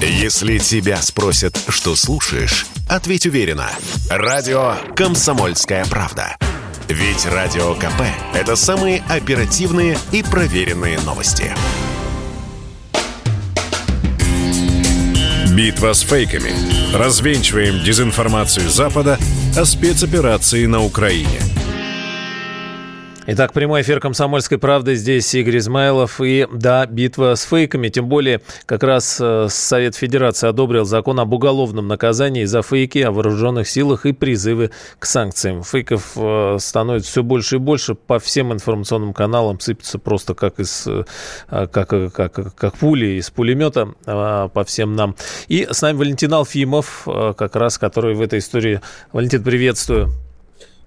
Если тебя спросят, что слушаешь, ответь уверенно. Радио «Комсомольская правда». Ведь Радио КП – это самые оперативные и проверенные новости. Битва с фейками. Развенчиваем дезинформацию Запада о спецоперации на Украине – Итак, прямой эфир «Комсомольской правды». Здесь Игорь Измайлов. И, да, битва с фейками. Тем более, как раз э, Совет Федерации одобрил закон об уголовном наказании за фейки о вооруженных силах и призывы к санкциям. Фейков э, становится все больше и больше. По всем информационным каналам сыпется просто как из э, как, как, как пули из пулемета по всем нам. И с нами Валентин Алфимов, как раз, который в этой истории... Валентин, приветствую.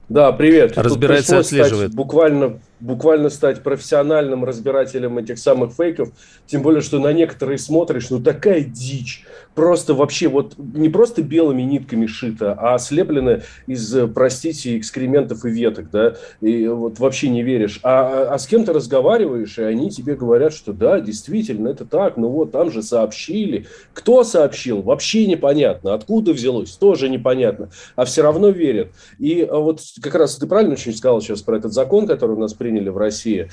Да, привет. Разбирается и отслеживает. Буквально буквально стать профессиональным разбирателем этих самых фейков, тем более, что на некоторые смотришь, ну такая дичь, просто вообще вот не просто белыми нитками шито, а слеплено из, простите, экскрементов и веток, да, и вот вообще не веришь. А, а с кем то разговариваешь, и они тебе говорят, что да, действительно, это так, ну вот там же сообщили. Кто сообщил? Вообще непонятно. Откуда взялось? Тоже непонятно. А все равно верят. И а вот как раз ты правильно очень сказал сейчас про этот закон, который у нас принял приняли в России.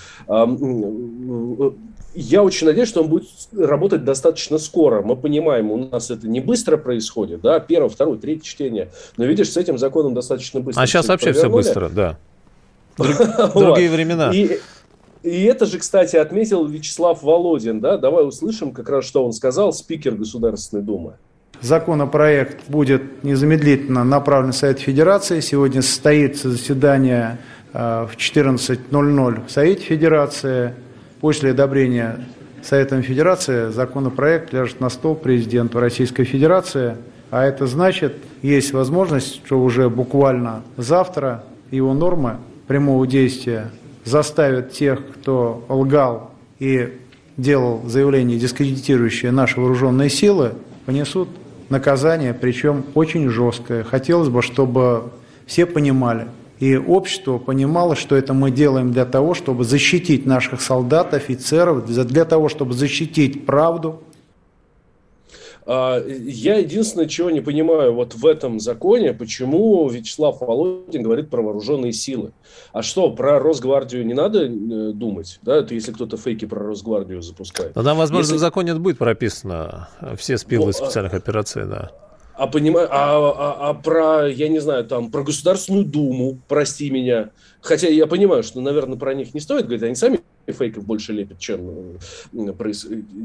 Я очень надеюсь, что он будет работать достаточно скоро. Мы понимаем, у нас это не быстро происходит, да, первое, второе, третье чтение. Но видишь, с этим законом достаточно быстро. А сейчас вообще все быстро, да. Другие времена. И это же, кстати, отметил Вячеслав Володин, да? Давай услышим как раз, что он сказал, спикер Государственной Думы. Законопроект будет незамедлительно направлен в Совет Федерации. Сегодня состоится заседание в 14.00 в Совете Федерации. После одобрения Советом Федерации законопроект ляжет на стол президенту Российской Федерации. А это значит, есть возможность, что уже буквально завтра его нормы прямого действия заставят тех, кто лгал и делал заявление, дискредитирующее наши вооруженные силы, понесут наказание, причем очень жесткое. Хотелось бы, чтобы все понимали, и общество понимало, что это мы делаем для того, чтобы защитить наших солдат, офицеров, для того, чтобы защитить правду. А, я единственное, чего не понимаю вот в этом законе, почему Вячеслав Володин говорит про вооруженные силы. А что, про Росгвардию не надо э, думать? Да, это если кто-то фейки про Росгвардию запускает. Но там, возможно, если... в законе будет прописано все спилы специальных операций, да а, понимаю, а, а, а про, я не знаю, там, про Государственную Думу, прости меня. Хотя я понимаю, что, наверное, про них не стоит говорить, они сами фейков больше лепят, чем,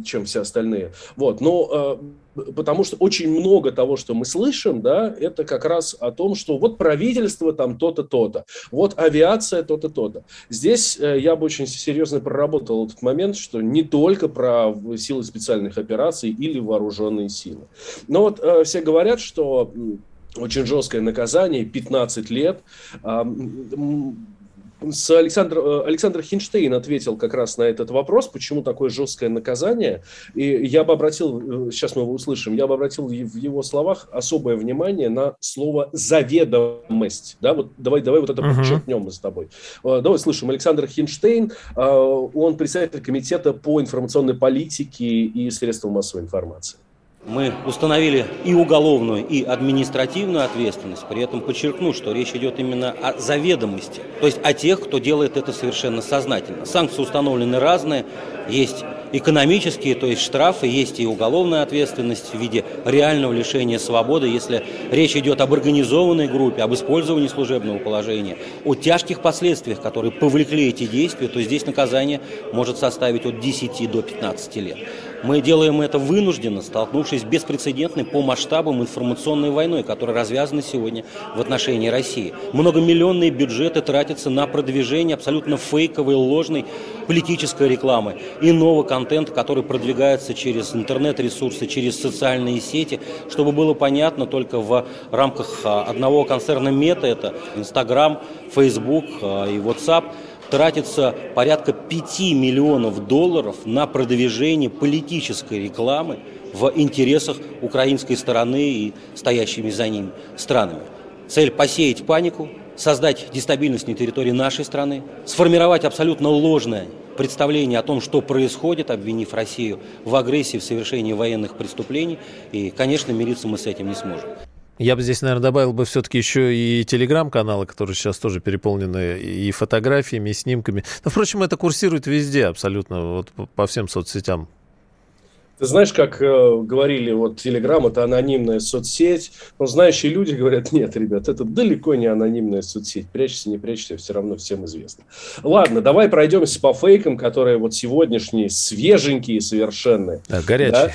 чем все остальные. Вот, но э, потому что очень много того, что мы слышим, да, это как раз о том, что вот правительство там то-то, то-то, вот авиация то-то, то-то. Здесь э, я бы очень серьезно проработал этот момент, что не только про силы специальных операций или вооруженные силы. Но вот э, все говорят, что очень жесткое наказание, 15 лет с Александр, э, Александр Хинштейн ответил как раз на этот вопрос, почему такое жесткое наказание. И я бы обратил, э, сейчас мы его услышим, я бы обратил в его словах особое внимание на слово «заведомость». Да, вот давай, давай вот это uh-huh. подчеркнем мы с тобой. Э, давай слышим. Александр Хинштейн, он председатель комитета по информационной политике и средствам массовой информации. Мы установили и уголовную, и административную ответственность. При этом подчеркну, что речь идет именно о заведомости. То есть о тех, кто делает это совершенно сознательно. Санкции установлены разные. Есть экономические, то есть штрафы, есть и уголовная ответственность в виде реального лишения свободы, если речь идет об организованной группе, об использовании служебного положения, о тяжких последствиях, которые повлекли эти действия, то здесь наказание может составить от 10 до 15 лет. Мы делаем это вынужденно, столкнувшись с беспрецедентной по масштабам информационной войной, которая развязана сегодня в отношении России. Многомиллионные бюджеты тратятся на продвижение абсолютно фейковой, ложной политической рекламы, иного контента, который продвигается через интернет-ресурсы, через социальные сети, чтобы было понятно только в рамках а, одного концерна Мета, это Инстаграм, Фейсбук и WhatsApp, тратится порядка 5 миллионов долларов на продвижение политической рекламы в интересах украинской стороны и стоящими за ним странами. Цель – посеять панику, создать дестабильность на территории нашей страны, сформировать абсолютно ложное представление о том, что происходит, обвинив Россию в агрессии, в совершении военных преступлений. И, конечно, мириться мы с этим не сможем. Я бы здесь, наверное, добавил бы все-таки еще и телеграм-каналы, которые сейчас тоже переполнены и фотографиями, и снимками. Но, впрочем, это курсирует везде абсолютно, вот по всем соцсетям. Ты знаешь, как э, говорили, вот Телеграм это анонимная соцсеть, но знающие люди говорят, нет, ребят, это далеко не анонимная соцсеть, прячься, не прячься, все равно всем известно. Ладно, давай пройдемся по фейкам, которые вот сегодняшние, свеженькие совершенно. Да, горячие. Да?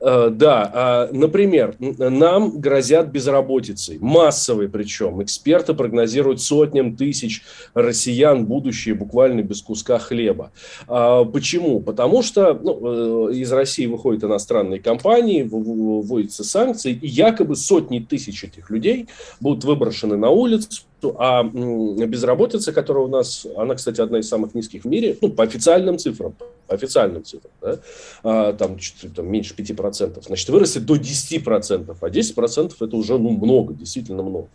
Э, да, а, например, нам грозят безработицей, массовой причем. Эксперты прогнозируют сотням тысяч россиян будущее буквально без куска хлеба. А, почему? Потому что ну, э, из России выходят иностранные компании, вводятся санкции, и якобы сотни тысяч этих людей будут выброшены на улицу, а безработица, которая у нас, она, кстати, одна из самых низких в мире, ну, по официальным цифрам, по официальным цифрам, да, а, там, там меньше 5%, значит, вырастет до 10%, а 10% это уже, ну, много, действительно много.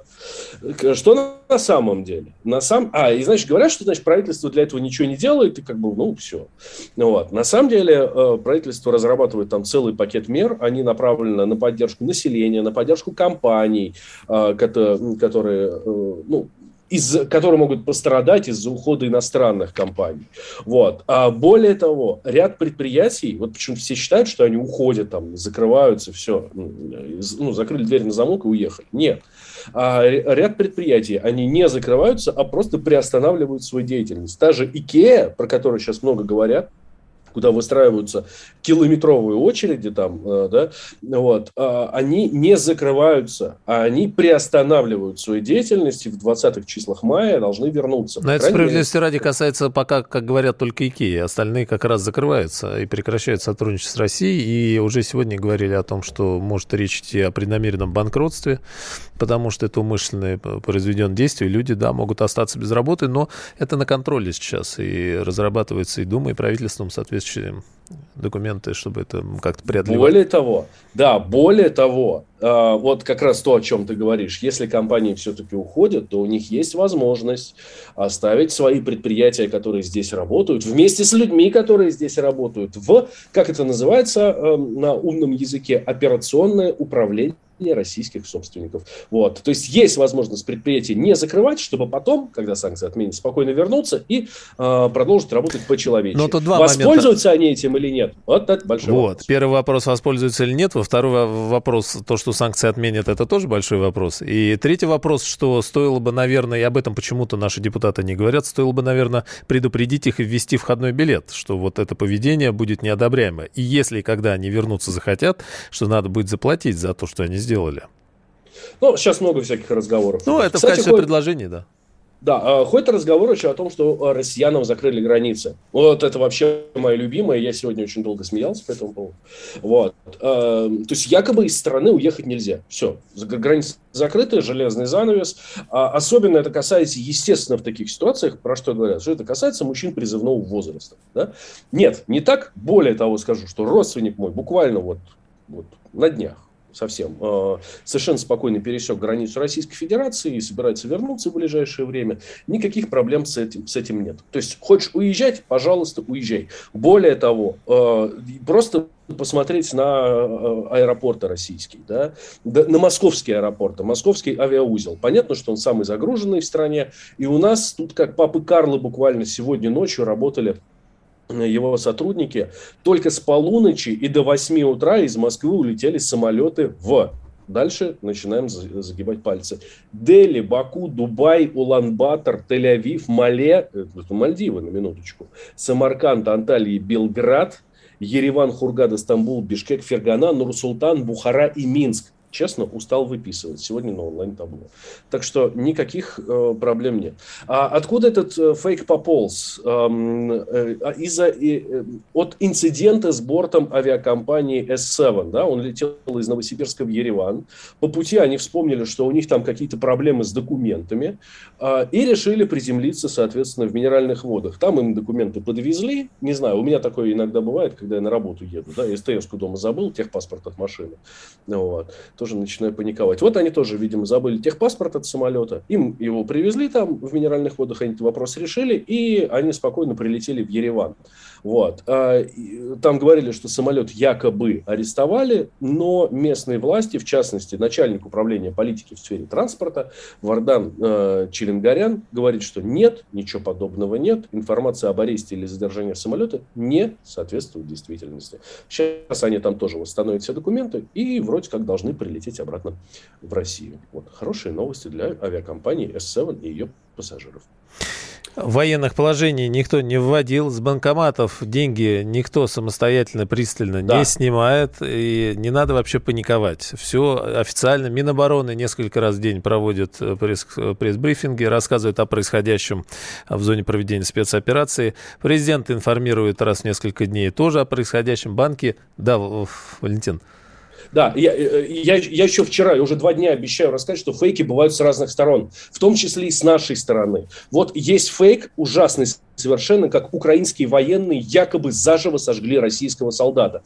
Что на, на самом деле? На сам... А, и, значит, говорят, что, значит, правительство для этого ничего не делает, и как бы, ну, все. Вот. На самом деле, э, правительство разрабатывает там целый пакет мер, они направлены на поддержку населения, на поддержку компаний, э, которые, э, ну, из которые могут пострадать из-за ухода иностранных компаний. Вот. А более того, ряд предприятий, вот почему все считают, что они уходят, там, закрываются, все, ну, закрыли дверь на замок и уехали. Нет. А ряд предприятий, они не закрываются, а просто приостанавливают свою деятельность. Та же IKEA, про которую сейчас много говорят, куда выстраиваются километровые очереди там, э, да, вот, а, они не закрываются, а они приостанавливают свою деятельность и в 20-х числах мая должны вернуться. Но это справедливости ради касается пока, как говорят, только Икеи. Остальные как раз закрываются и прекращают сотрудничество с Россией. И уже сегодня говорили о том, что может речь идти о преднамеренном банкротстве, потому что это умышленное произведенное действие. Люди, да, могут остаться без работы, но это на контроле сейчас и разрабатывается и Думой, и правительством, соответственно, соответствующие документы, чтобы это как-то преодолевать. Более того, да, более того, э, вот как раз то, о чем ты говоришь, если компании все-таки уходят, то у них есть возможность оставить свои предприятия, которые здесь работают, вместе с людьми, которые здесь работают, в, как это называется э, на умном языке, операционное управление российских собственников. Вот. То есть есть возможность предприятие не закрывать, чтобы потом, когда санкции отменят, спокойно вернуться и э, продолжить работать по-человечески. Воспользуются момента. они этим или нет? Вот это большой вот. вопрос. Первый вопрос, воспользуются или нет. Во второй вопрос, то, что санкции отменят, это тоже большой вопрос. И третий вопрос, что стоило бы, наверное, и об этом почему-то наши депутаты не говорят, стоило бы, наверное, предупредить их и ввести входной билет, что вот это поведение будет неодобряемо. И если и когда они вернуться захотят, что надо будет заплатить за то, что они сделали сделали. Ну, сейчас много всяких разговоров. Ну, это Кстати, в качестве ходит... предложений, да. Да, а, ходит разговор еще о том, что а, россиянам закрыли границы. Вот это вообще мое любимое. Я сегодня очень долго смеялся по этому поводу. Вот. А, то есть якобы из страны уехать нельзя. Все. Границы закрыты, железный занавес. Особенно это касается, естественно, в таких ситуациях, про что говорят, что это касается мужчин призывного возраста. Да? Нет, не так. Более того скажу, что родственник мой буквально вот, вот на днях совсем, э, совершенно спокойно пересек границу Российской Федерации и собирается вернуться в ближайшее время, никаких проблем с этим, с этим нет. То есть, хочешь уезжать, пожалуйста, уезжай. Более того, э, просто посмотреть на э, аэропорты российские, да, на московские аэропорты, московский авиаузел. Понятно, что он самый загруженный в стране, и у нас тут как папы Карлы буквально сегодня ночью работали его сотрудники, только с полуночи и до 8 утра из Москвы улетели самолеты в Дальше начинаем загибать пальцы. Дели, Баку, Дубай, Улан-Батор, Тель-Авив, Мале, это Мальдивы на минуточку, Самарканд, Анталия, Белград, Ереван, Хургада, Стамбул, Бишкек, Фергана, Нур-Султан, Бухара и Минск честно, устал выписывать сегодня на онлайн-табло. Так что никаких э, проблем нет. А откуда этот э, фейк пополз? Эм, э, а из-за, э, от инцидента с бортом авиакомпании S7. Да? Он летел из Новосибирска в Ереван. По пути они вспомнили, что у них там какие-то проблемы с документами э, и решили приземлиться, соответственно, в минеральных водах. Там им документы подвезли. Не знаю, у меня такое иногда бывает, когда я на работу еду. Да? СТС-ку дома забыл, техпаспорт от машины. Вот тоже начинаю паниковать. Вот они тоже, видимо, забыли техпаспорт от самолета, им его привезли там в минеральных водах, они этот вопрос решили, и они спокойно прилетели в Ереван. Вот. А, там говорили, что самолет якобы арестовали, но местные власти, в частности, начальник управления политики в сфере транспорта Вардан э, Челенгарян говорит, что нет, ничего подобного нет, информация об аресте или задержании самолета не соответствует действительности. Сейчас они там тоже восстановят все документы и вроде как должны прилететь обратно в Россию. Вот хорошие новости для авиакомпании S7 и ее пассажиров. Военных положений никто не вводил, с банкоматов деньги никто самостоятельно пристально да. не снимает, и не надо вообще паниковать. Все официально. Минобороны несколько раз в день проводит э, пресс- пресс-брифинги, рассказывают о происходящем в зоне проведения спецоперации. Президент информирует раз в несколько дней тоже о происходящем. Банки, да, Валентин. Да, я, э, я, я еще вчера, я уже два дня обещаю рассказать, что фейки бывают с разных сторон, в том числе и с нашей стороны. Вот есть фейк ужасный совершенно как украинские военные якобы заживо сожгли российского солдата.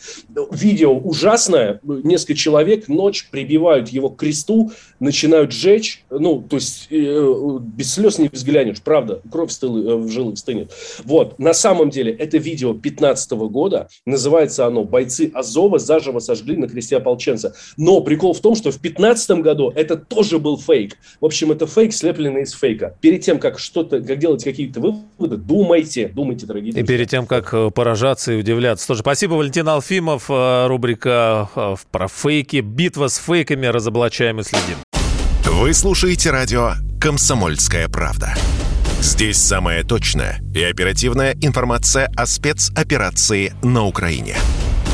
Видео ужасное, несколько человек ночь прибивают его к кресту, начинают жечь, ну, то есть э, без слез не взглянешь, правда, кровь стыл, э, в жилах стынет. Вот, на самом деле, это видео 15 года, называется оно «Бойцы Азова заживо сожгли на кресте ополченца». Но прикол в том, что в 15 году это тоже был фейк. В общем, это фейк, слепленный из фейка. Перед тем, как что-то, как делать какие-то выводы, думайте, думайте, дорогие друзья. И перед тем, как э, поражаться и удивляться. Тоже спасибо, Валентин Алфимов. Э, рубрика э, про фейки. Битва с фейками. Разоблачаем и следим. Вы слушаете радио «Комсомольская правда». Здесь самая точная и оперативная информация о спецоперации на Украине.